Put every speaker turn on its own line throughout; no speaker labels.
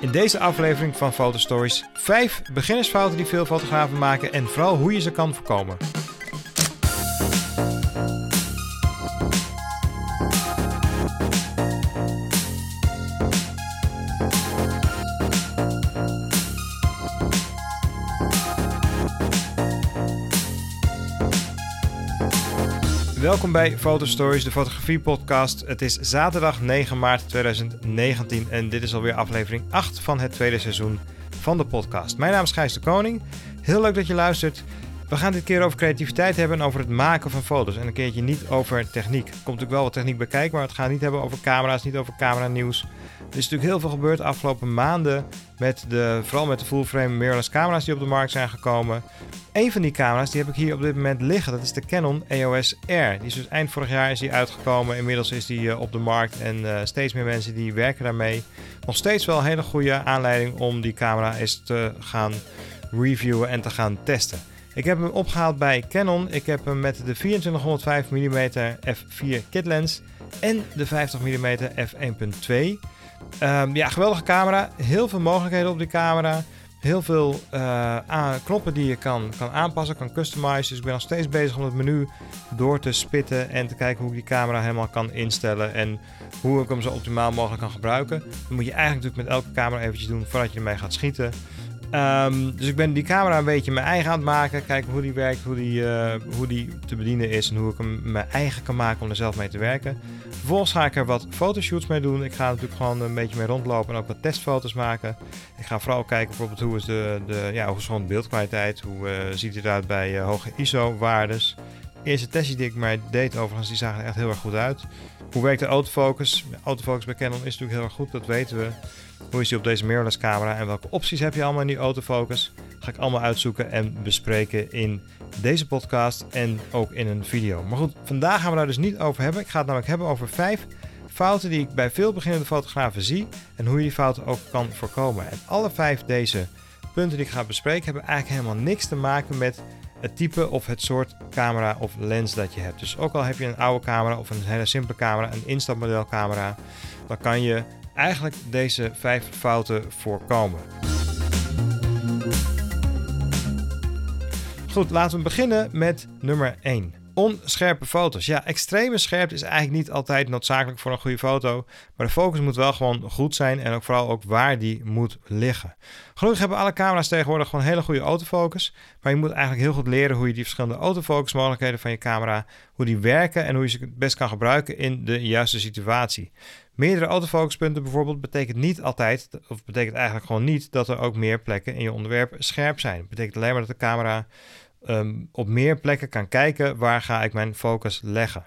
In deze aflevering van Fotostories 5 beginnersfouten die veel fotografen maken en vooral hoe je ze kan voorkomen. Welkom bij Fotostories, de fotografie podcast. Het is zaterdag 9 maart 2019 en dit is alweer aflevering 8 van het tweede seizoen van de podcast. Mijn naam is Gijs de Koning. Heel leuk dat je luistert. We gaan dit keer over creativiteit hebben en over het maken van foto's. En een keertje niet over techniek. Er komt natuurlijk wel wat techniek bij kijken, maar het gaat niet hebben over camera's, niet over camera nieuws. Er is natuurlijk heel veel gebeurd de afgelopen maanden. Met de, vooral met de full-frame mirrorless camera's die op de markt zijn gekomen. Een van die camera's die heb ik hier op dit moment liggen. Dat is de Canon EOS R. Die is dus eind vorig jaar is die uitgekomen. Inmiddels is die uh, op de markt en uh, steeds meer mensen die werken daarmee. Nog steeds wel een hele goede aanleiding om die camera eens te gaan reviewen en te gaan testen. Ik heb hem opgehaald bij Canon. Ik heb hem met de 2405 mm f4 kit lens en de 50 mm f1.2. Um, ja, geweldige camera. Heel veel mogelijkheden op die camera. Heel veel uh, knoppen die je kan, kan aanpassen, kan customizen. Dus ik ben nog steeds bezig om het menu door te spitten en te kijken hoe ik die camera helemaal kan instellen en hoe ik hem zo optimaal mogelijk kan gebruiken. Dat moet je eigenlijk natuurlijk met elke camera eventjes doen voordat je ermee gaat schieten. Um, dus ik ben die camera een beetje mijn eigen aan het maken. Kijken hoe die werkt, hoe die, uh, hoe die te bedienen is en hoe ik hem mijn eigen kan maken om er zelf mee te werken. Vervolgens ga ik er wat fotoshoots mee doen. Ik ga natuurlijk gewoon een beetje mee rondlopen en ook wat testfoto's maken. Ik ga vooral kijken bijvoorbeeld hoe is de, de, ja, hoe is gewoon de beeldkwaliteit. Hoe uh, ziet het eruit bij uh, hoge ISO-waardes. Eerste testjes die ik mij deed overigens, die zagen er echt heel erg goed uit. Hoe werkt de autofocus? Autofocus bij Canon is natuurlijk heel erg goed, dat weten we. Hoe is die op deze mirrorless camera en welke opties heb je allemaal in die autofocus? ga ik allemaal uitzoeken en bespreken in deze podcast en ook in een video. Maar goed, vandaag gaan we daar dus niet over hebben. Ik ga het namelijk hebben over vijf fouten die ik bij veel beginnende fotografen zie en hoe je die fouten ook kan voorkomen. En alle vijf deze punten die ik ga bespreken hebben eigenlijk helemaal niks te maken met het type of het soort camera of lens dat je hebt. Dus ook al heb je een oude camera of een hele simpele camera, een instapmodel camera, dan kan je eigenlijk deze vijf fouten voorkomen. Goed, laten we beginnen met nummer 1. Onscherpe foto's. Ja, extreme scherpte is eigenlijk niet altijd noodzakelijk voor een goede foto. Maar de focus moet wel gewoon goed zijn en ook vooral ook waar die moet liggen. Gelukkig hebben alle camera's tegenwoordig gewoon hele goede autofocus. Maar je moet eigenlijk heel goed leren hoe je die verschillende autofocusmogelijkheden van je camera, hoe die werken en hoe je ze het best kan gebruiken in de juiste situatie. Meerdere autofocuspunten bijvoorbeeld betekent niet altijd, of betekent eigenlijk gewoon niet, dat er ook meer plekken in je onderwerp scherp zijn. Het betekent alleen maar dat de camera um, op meer plekken kan kijken waar ga ik mijn focus leggen.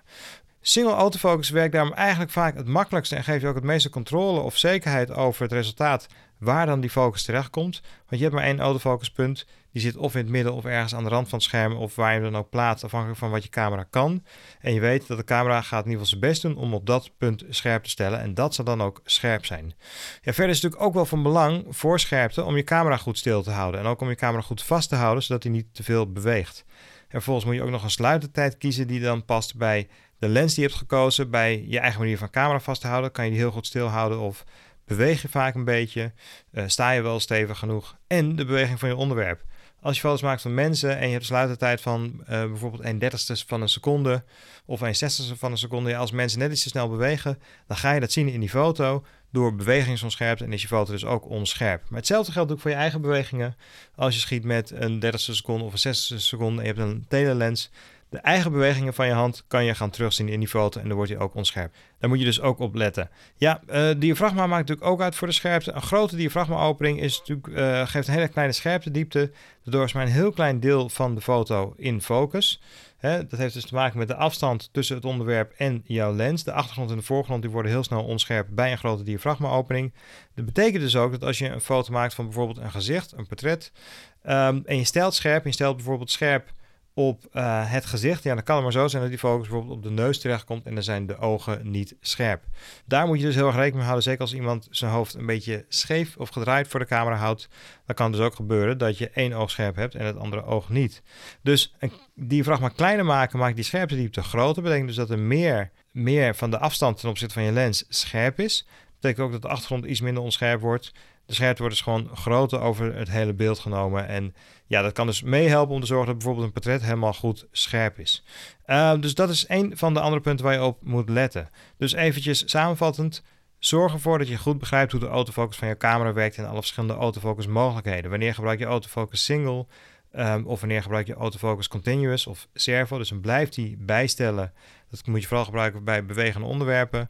Single autofocus werkt daarom eigenlijk vaak het makkelijkste en geeft je ook het meeste controle of zekerheid over het resultaat waar dan die focus terechtkomt. Want je hebt maar één autofocuspunt. Die zit of in het midden of ergens aan de rand van het scherm of waar je hem dan ook plaatst, afhankelijk van wat je camera kan. En je weet dat de camera gaat in ieder geval zijn best doen om op dat punt scherp te stellen. En dat zal dan ook scherp zijn. Ja, verder is het natuurlijk ook wel van belang voor scherpte om je camera goed stil te houden. En ook om je camera goed vast te houden, zodat hij niet te veel beweegt. En vervolgens moet je ook nog een sluitertijd kiezen die dan past bij de lens die je hebt gekozen. Bij je eigen manier van camera vast te houden, kan je die heel goed stilhouden of beweeg je vaak een beetje, uh, sta je wel stevig genoeg en de beweging van je onderwerp. Als je foto's maakt van mensen en je hebt sluitertijd van uh, bijvoorbeeld 1 dertigste van een seconde of 1 zestigste van een seconde. Als mensen net iets te snel bewegen, dan ga je dat zien in die foto door bewegingsonscherpte en is je foto dus ook onscherp. Maar hetzelfde geldt ook voor je eigen bewegingen. Als je schiet met een dertigste seconde of een zestigste seconde en je hebt een telelens, de eigen bewegingen van je hand kan je gaan terugzien in die foto en dan wordt hij ook onscherp. Daar moet je dus ook op letten. Ja, uh, diafragma maakt natuurlijk ook uit voor de scherpte. Een grote diafragma-opening is natuurlijk, uh, geeft een hele kleine scherptediepte. Daardoor is maar een heel klein deel van de foto in focus. Dat heeft dus te maken met de afstand tussen het onderwerp en jouw lens. De achtergrond en de voorgrond die worden heel snel onscherp bij een grote diafragma-opening. Dat betekent dus ook dat als je een foto maakt van bijvoorbeeld een gezicht, een portret, um, en je stelt scherp, je stelt bijvoorbeeld scherp op uh, het gezicht. Ja, dan kan het maar zo zijn dat die focus bijvoorbeeld op de neus terechtkomt en dan zijn de ogen niet scherp. Daar moet je dus heel erg rekening mee houden. Zeker als iemand zijn hoofd een beetje scheef of gedraaid voor de camera houdt, dan kan het dus ook gebeuren dat je één oog scherp hebt en het andere oog niet. Dus een diafragma kleiner maken maakt die scherpte diepte groter. Betekent dus dat er meer, meer van de afstand ten opzichte van je lens scherp is. betekent ook dat de achtergrond iets minder onscherp wordt. De scherpte wordt dus gewoon groter over het hele beeld genomen. En ja, dat kan dus meehelpen om te zorgen dat bijvoorbeeld een portret helemaal goed scherp is. Uh, dus dat is een van de andere punten waar je op moet letten. Dus eventjes samenvattend. Zorg ervoor dat je goed begrijpt hoe de autofocus van je camera werkt en alle verschillende autofocus mogelijkheden. Wanneer gebruik je autofocus single um, of wanneer gebruik je autofocus continuous of servo. Dus dan blijft die bijstellen. Dat moet je vooral gebruiken bij bewegende onderwerpen.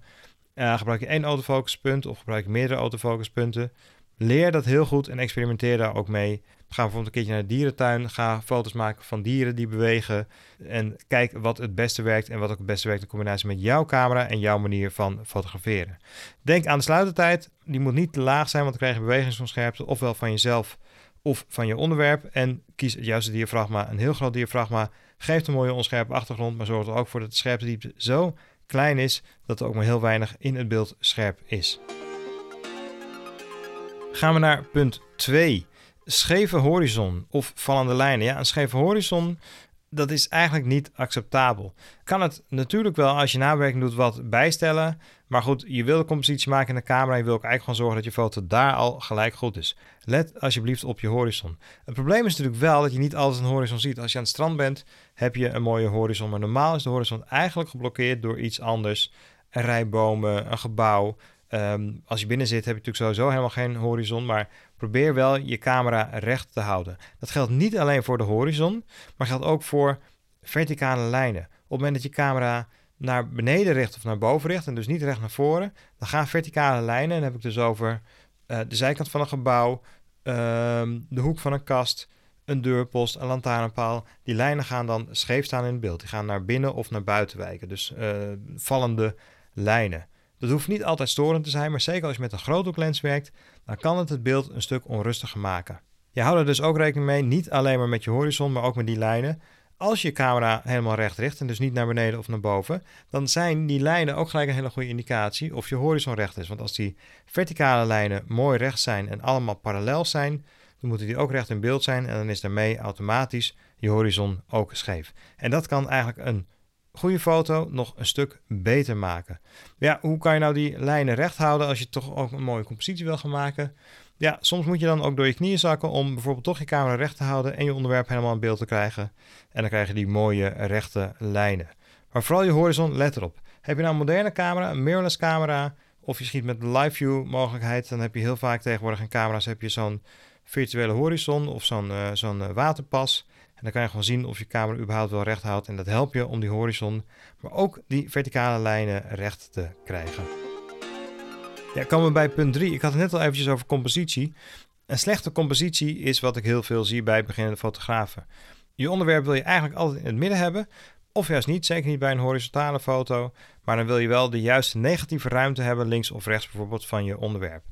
Uh, gebruik je één autofocuspunt of gebruik je meerdere autofocuspunten. Leer dat heel goed en experimenteer daar ook mee. Ga bijvoorbeeld een keertje naar de dierentuin. Ga foto's maken van dieren die bewegen. En kijk wat het beste werkt en wat ook het beste werkt in combinatie met jouw camera en jouw manier van fotograferen. Denk aan de sluitertijd. Die moet niet te laag zijn, want dan krijg je bewegingsonscherpte ofwel van jezelf of van je onderwerp. En kies het juiste diafragma. Een heel groot diafragma geeft een mooie onscherpe achtergrond, maar zorgt er ook voor dat de scherpte diepte zo klein is dat er ook maar heel weinig in het beeld scherp is. Gaan we naar punt 2. Scheve horizon of vallende lijnen. Ja, een scheve horizon dat is eigenlijk niet acceptabel. Kan het natuurlijk wel als je nabewerking doet wat bijstellen. Maar goed, je wil de compositie maken in de camera. Je wil ook eigenlijk gewoon zorgen dat je foto daar al gelijk goed is. Let alsjeblieft op je horizon. Het probleem is natuurlijk wel dat je niet altijd een horizon ziet. Als je aan het strand bent, heb je een mooie horizon. Maar normaal is de horizon eigenlijk geblokkeerd door iets anders. Een rij bomen, een gebouw. Ehm, als je binnen zit, heb je natuurlijk sowieso helemaal geen horizon. Maar probeer wel je camera recht te houden. Dat geldt niet alleen voor de horizon, maar geldt ook voor verticale lijnen. Op het moment dat je camera naar beneden richt of naar boven richt en dus niet recht naar voren, dan gaan verticale lijnen, en dan heb ik dus over uh, de zijkant van een gebouw, ehm, de hoek van een kast, een deurpost, een lantaarnpaal. Die lijnen gaan dan scheef staan in het beeld. Die gaan naar binnen of naar buiten wijken. Dus uh, vallende lijnen. Dat hoeft niet altijd storend te zijn, maar zeker als je met een groothoeklens werkt, dan kan het het beeld een stuk onrustiger maken. Je houdt er dus ook rekening mee, niet alleen maar met je horizon, maar ook met die lijnen. Als je camera helemaal recht richt en dus niet naar beneden of naar boven, dan zijn die lijnen ook gelijk een hele goede indicatie of je horizon recht is. Want als die verticale lijnen mooi recht zijn en allemaal parallel zijn, dan moeten die ook recht in beeld zijn en dan is daarmee automatisch je horizon ook scheef. En dat kan eigenlijk een goede foto nog een stuk beter maken. Ja, hoe kan je nou die lijnen recht houden als je toch ook een mooie compositie wil gaan maken? Ja, soms moet je dan ook door je knieën zakken om bijvoorbeeld toch je camera recht te houden en je onderwerp helemaal in beeld te krijgen. En dan krijg je die mooie rechte lijnen. Maar vooral je horizon, let erop. Heb je nou een moderne camera, een mirrorless camera, of je schiet met live view mogelijkheid, dan heb je heel vaak tegenwoordig in camera's heb je zo'n virtuele horizon of zo'n uh, zo'n uh, waterpas dan kan je gewoon zien of je camera überhaupt wel recht houdt. En dat helpt je om die horizon, maar ook die verticale lijnen recht te krijgen. Ja, komen we bij punt 3. Ik had het net al eventjes over compositie. Een slechte compositie is wat ik heel veel zie bij beginnende fotografen. Je onderwerp wil je eigenlijk altijd in het midden hebben, of juist niet, zeker niet bij een horizontale foto. Maar dan wil je wel de juiste negatieve ruimte hebben, links of rechts bijvoorbeeld, van je onderwerp.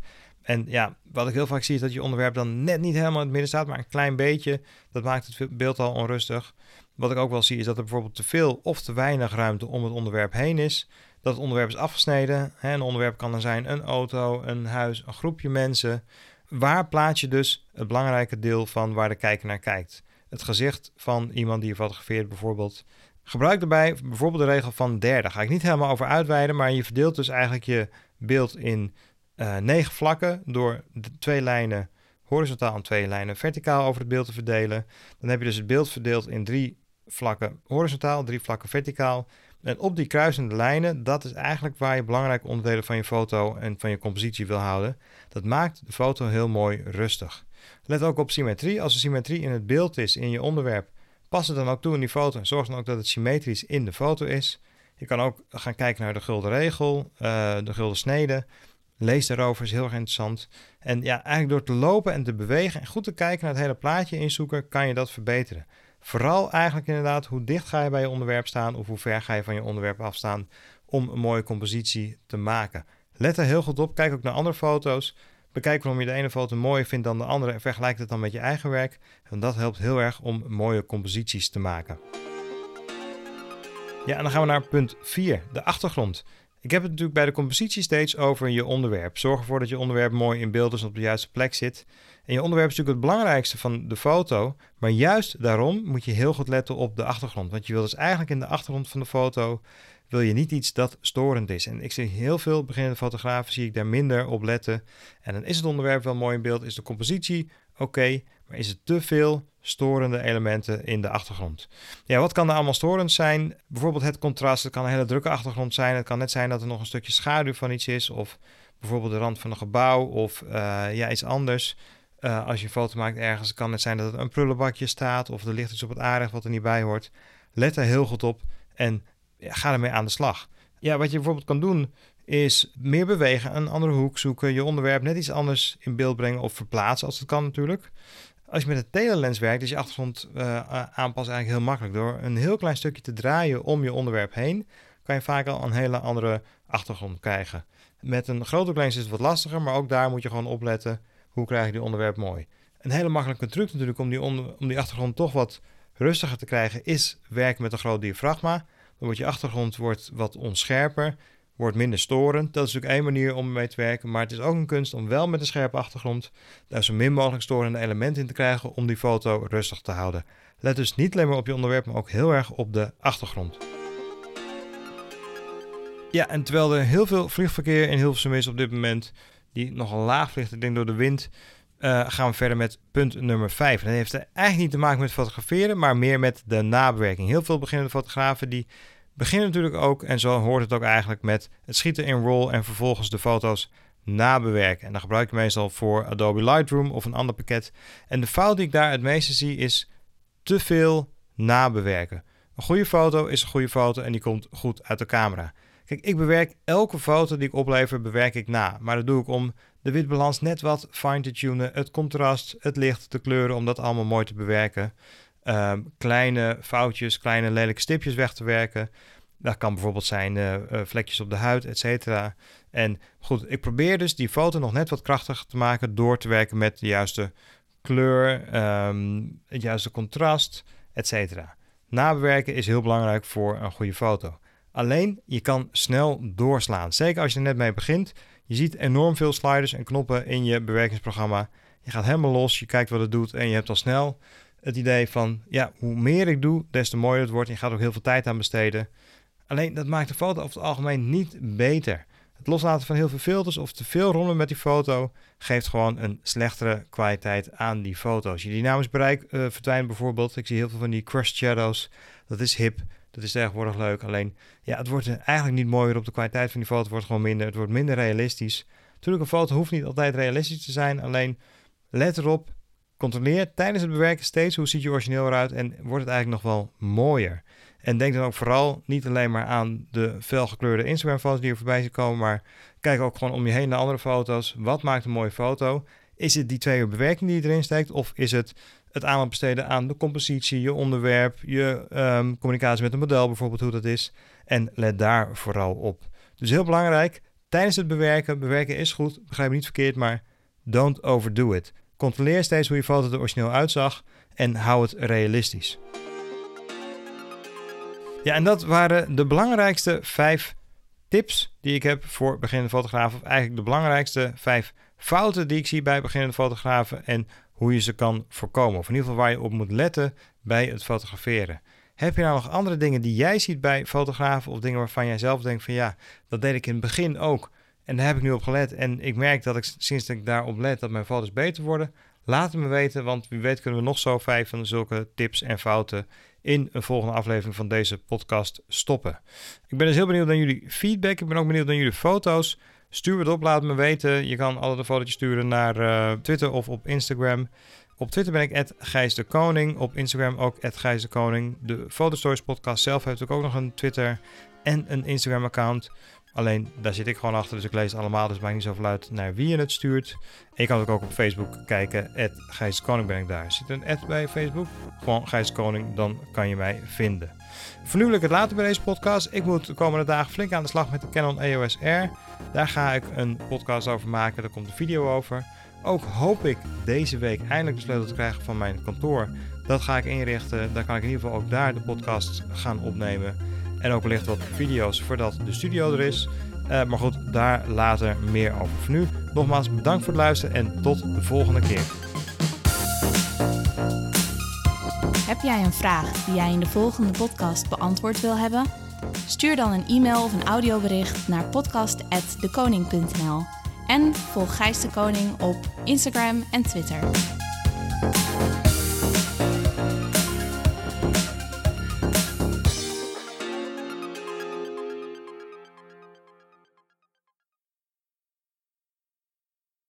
En ja, wat ik heel vaak zie is dat je onderwerp dan net niet helemaal in het midden staat, maar een klein beetje. Dat maakt het beeld al onrustig. Wat ik ook wel zie is dat er bijvoorbeeld te veel of te weinig ruimte om het onderwerp heen is. Dat het onderwerp is afgesneden. Een onderwerp kan dan zijn een auto, een huis, een groepje mensen. Waar plaats je dus het belangrijke deel van waar de kijker naar kijkt? Het gezicht van iemand die je fotografeert bijvoorbeeld. Gebruik daarbij bijvoorbeeld de regel van derde. Daar ga ik niet helemaal over uitweiden, maar je verdeelt dus eigenlijk je beeld in uh, negen vlakken door twee lijnen horizontaal en twee lijnen verticaal over het beeld te verdelen. Dan heb je dus het beeld verdeeld in drie vlakken horizontaal, drie vlakken verticaal. En op die kruisende lijnen, dat is eigenlijk waar je belangrijke onderdelen van je foto en van je compositie wil houden. Dat maakt de foto heel mooi rustig. Let ook op symmetrie. Als er symmetrie in het beeld is, in je onderwerp, pas het dan ook toe in die foto en zorg dan ook dat het symmetrisch in de foto is. Je kan ook gaan kijken naar de gulden regel, uh, de gulden snede. Lees daarover, is heel erg interessant. En ja, eigenlijk door te lopen en te bewegen en goed te kijken naar het hele plaatje inzoeken, kan je dat verbeteren. Vooral eigenlijk inderdaad, hoe dicht ga je bij je onderwerp staan of hoe ver ga je van je onderwerp afstaan om een mooie compositie te maken. Let er heel goed op, kijk ook naar andere foto's. Bekijk waarom je de ene foto mooier vindt dan de andere en vergelijk het dan met je eigen werk. En dat helpt heel erg om mooie composities te maken. Ja, en dan gaan we naar punt 4, de achtergrond. Ik heb het natuurlijk bij de compositie steeds over je onderwerp. Zorg ervoor dat je onderwerp mooi in beeld is en op de juiste plek zit. En je onderwerp is natuurlijk het belangrijkste van de foto. Maar juist daarom moet je heel goed letten op de achtergrond. Want je wil dus eigenlijk in de achtergrond van de foto wil je niet iets dat storend is. En ik zie heel veel beginnende fotografen, zie ik daar minder op letten. En dan is het onderwerp wel mooi in beeld, is de compositie oké, maar is het te veel storende elementen in de achtergrond? Ja, wat kan er allemaal storend zijn? Bijvoorbeeld het contrast, het kan een hele drukke achtergrond zijn. Het kan net zijn dat er nog een stukje schaduw van iets is, of bijvoorbeeld de rand van een gebouw, of uh, ja, iets anders. Uh, als je een foto maakt ergens, kan het zijn dat er een prullenbakje staat, of er ligt iets op het aardig wat er niet bij hoort. Let er heel goed op en ga ermee aan de slag. Ja, wat je bijvoorbeeld kan doen, is meer bewegen, een andere hoek zoeken, je onderwerp net iets anders in beeld brengen of verplaatsen als het kan natuurlijk. Als je met een telelens werkt, is je achtergrond uh, aanpassen eigenlijk heel makkelijk. Door een heel klein stukje te draaien om je onderwerp heen, kan je vaak al een hele andere achtergrond krijgen. Met een grote lens is het wat lastiger, maar ook daar moet je gewoon opletten hoe krijg je die onderwerp mooi. Een hele makkelijke truc natuurlijk om die, om die achtergrond toch wat rustiger te krijgen, is werken met een groot diafragma. Dan wordt je achtergrond wordt wat onscherper, wordt minder storend. Dat is natuurlijk één manier om mee te werken, maar het is ook een kunst om wel met een scherpe achtergrond daar zo min mogelijk storende elementen in te krijgen om die foto rustig te houden. Let dus niet alleen maar op je onderwerp, maar ook heel erg op de achtergrond. Ja, en terwijl er heel veel vliegverkeer in Hilversum is op dit moment, die nogal laag vliegt, ik denk door de wind, uh, gaan we verder met punt nummer 5. Dat heeft eigenlijk niet te maken met fotograferen, maar meer met de nabewerking. Heel veel beginnende fotografen die beginnen natuurlijk ook, en zo hoort het ook eigenlijk, met het schieten in RAW en vervolgens de foto's nabewerken. En dan gebruik ik meestal voor Adobe Lightroom of een ander pakket. En de fout die ik daar het meeste zie is te veel nabewerken. Een goede foto is een goede foto en die komt goed uit de camera. Kijk, ik bewerk elke foto die ik oplever, bewerk ik na. Maar dat doe ik om de witbalans net wat fine te tunen, het contrast, het licht, de kleuren, om dat allemaal mooi te bewerken. Ehm, kleine foutjes, kleine lelijke stipjes weg te werken. Dat kan bijvoorbeeld zijn uh, vlekjes op de huid, et cetera. En goed, ik probeer dus die foto nog net wat krachtiger te maken door te werken met de juiste kleur, um, het juiste contrast, et cetera. Nabewerken is heel belangrijk voor een goede foto. Alleen, je kan snel doorslaan. Zeker als je er net mee begint. Je ziet enorm veel sliders en knoppen in je bewerkingsprogramma. Je gaat helemaal los, je kijkt wat het doet en je hebt al snel het idee van, ja, hoe meer ik doe, des te mooier het wordt. Je gaat ook heel veel tijd aan besteden. Alleen dat maakt de foto over het algemeen niet beter. Het loslaten van heel veel filters of te veel rommelen met die foto geeft gewoon een slechtere kwaliteit aan die foto. Als je dynamisch bereik uh, verdwijnt bijvoorbeeld, ik zie heel veel van die crushed shadows, dat is hip. Dat is tegenwoordig leuk. Alleen, ja, het wordt eigenlijk niet mooier op de kwaliteit van die foto. Het wordt gewoon minder. Het wordt minder realistisch. Natuurlijk, een foto hoeft niet altijd realistisch te zijn. Alleen, let erop. Controleer tijdens het bewerken steeds hoe ziet je origineel eruit en wordt het eigenlijk nog wel mooier. En denk dan ook vooral niet alleen maar aan de felgekleurde Instagram-foto's die er voorbij zien komen, maar kijk ook gewoon om je heen naar andere foto's. Wat maakt een mooie foto? Is het die twee uur bewerking die je erin steekt, of is het het aandacht besteden aan de compositie, je onderwerp, je um, communicatie met een model bijvoorbeeld, hoe dat is. En let daar vooral op. Dus heel belangrijk, tijdens het bewerken, bewerken is goed, begrijp me niet verkeerd, maar don't overdo it. Controleer steeds hoe je foto er origineel uitzag en hou het realistisch. Ja, en dat waren de belangrijkste vijf tips die ik heb voor beginnende fotografen. Of eigenlijk de belangrijkste vijf fouten die ik zie bij beginnende fotografen. En hoe je ze kan voorkomen. Of in ieder geval waar je op moet letten bij het fotograferen. Heb je nou nog andere dingen die jij ziet bij fotografen of dingen waarvan jij zelf denkt van ja, dat deed ik in het begin ook en daar heb ik nu op gelet en ik merk dat ik sinds dat ik daarop let dat mijn foto's beter worden. Laat het me weten, want wie weet kunnen we nog zo vijf van zulke tips en fouten in een volgende aflevering van deze podcast stoppen. Ik ben dus heel benieuwd naar jullie feedback. Ik ben ook benieuwd naar jullie foto's. Stuur het op, laat me weten. Je kan altijd een fotootje sturen naar uh, Twitter of op Instagram. Op Twitter ben ik Gijs de Koning. Op Instagram ook Gijs de Koning. De Fotostories podcast zelf heeft ook nog een Twitter en een Instagram account. Alleen daar zit ik gewoon achter, dus ik lees allemaal. Dus maakt niet zoveel uit naar wie je het stuurt. En je kan ook op Facebook kijken. Gijs de Koning ben ik daar. Zit een ad bij Facebook? Gewoon Gijs Koning, dan kan je mij vinden. Voor ik het later bij deze podcast. Ik moet de komende dagen flink aan de slag met de Canon EOS R. Daar ga ik een podcast over maken. Daar komt een video over. Ook hoop ik deze week eindelijk de sleutel te krijgen van mijn kantoor. Dat ga ik inrichten. Dan kan ik in ieder geval ook daar de podcast gaan opnemen. En ook wellicht wat video's voordat de studio er is. Uh, maar goed, daar later meer over. Nu, nogmaals bedankt voor het luisteren en tot de volgende keer.
Heb jij een vraag die jij in de volgende podcast beantwoord wil hebben? Stuur dan een e-mail of een audiobericht naar podcast@dekoning.nl en volg Gijs de Koning op Instagram en Twitter.